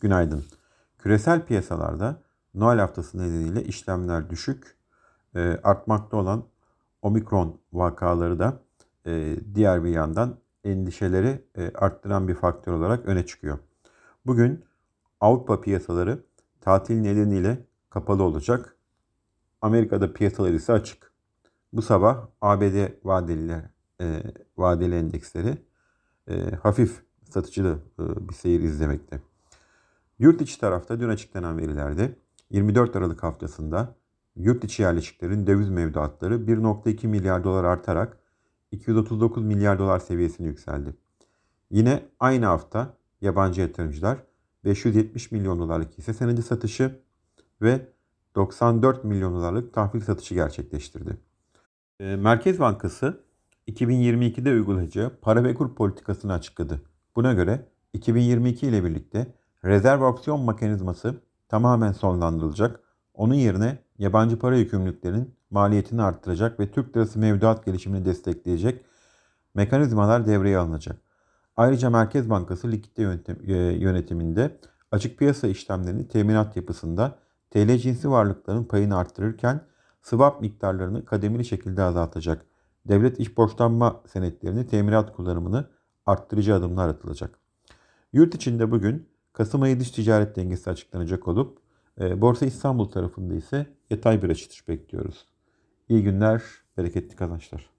Günaydın. Küresel piyasalarda Noel haftası nedeniyle işlemler düşük. E, artmakta olan omikron vakaları da e, diğer bir yandan endişeleri e, arttıran bir faktör olarak öne çıkıyor. Bugün Avrupa piyasaları tatil nedeniyle kapalı olacak. Amerika'da piyasalar ise açık. Bu sabah ABD vadeli, e, vadeli endeksleri hafif satıcılı bir seyir izlemekte. Yurt içi tarafta dün açıklanan verilerde 24 Aralık haftasında yurt içi yerleşiklerin döviz mevduatları 1.2 milyar dolar artarak 239 milyar dolar seviyesine yükseldi. Yine aynı hafta yabancı yatırımcılar 570 milyon dolarlık hisse senedi satışı ve 94 milyon dolarlık tahvil satışı gerçekleştirdi. Ee, Merkez Bankası 2022'de uygulayacağı para ve kur politikasını açıkladı. Buna göre 2022 ile birlikte rezerv opsiyon mekanizması tamamen sonlandırılacak. Onun yerine yabancı para yükümlülüklerinin maliyetini arttıracak ve Türk lirası mevduat gelişimini destekleyecek mekanizmalar devreye alınacak. Ayrıca Merkez Bankası likitte e, yönetiminde açık piyasa işlemlerini teminat yapısında TL cinsi varlıkların payını arttırırken swap miktarlarını kademeli şekilde azaltacak. Devlet iş borçlanma senetlerini teminat kullanımını arttırıcı adımlar atılacak. Yurt içinde bugün Kasım ayı dış ticaret dengesi açıklanacak olup e, Borsa İstanbul tarafında ise yatay bir açılış bekliyoruz. İyi günler, bereketli kazançlar.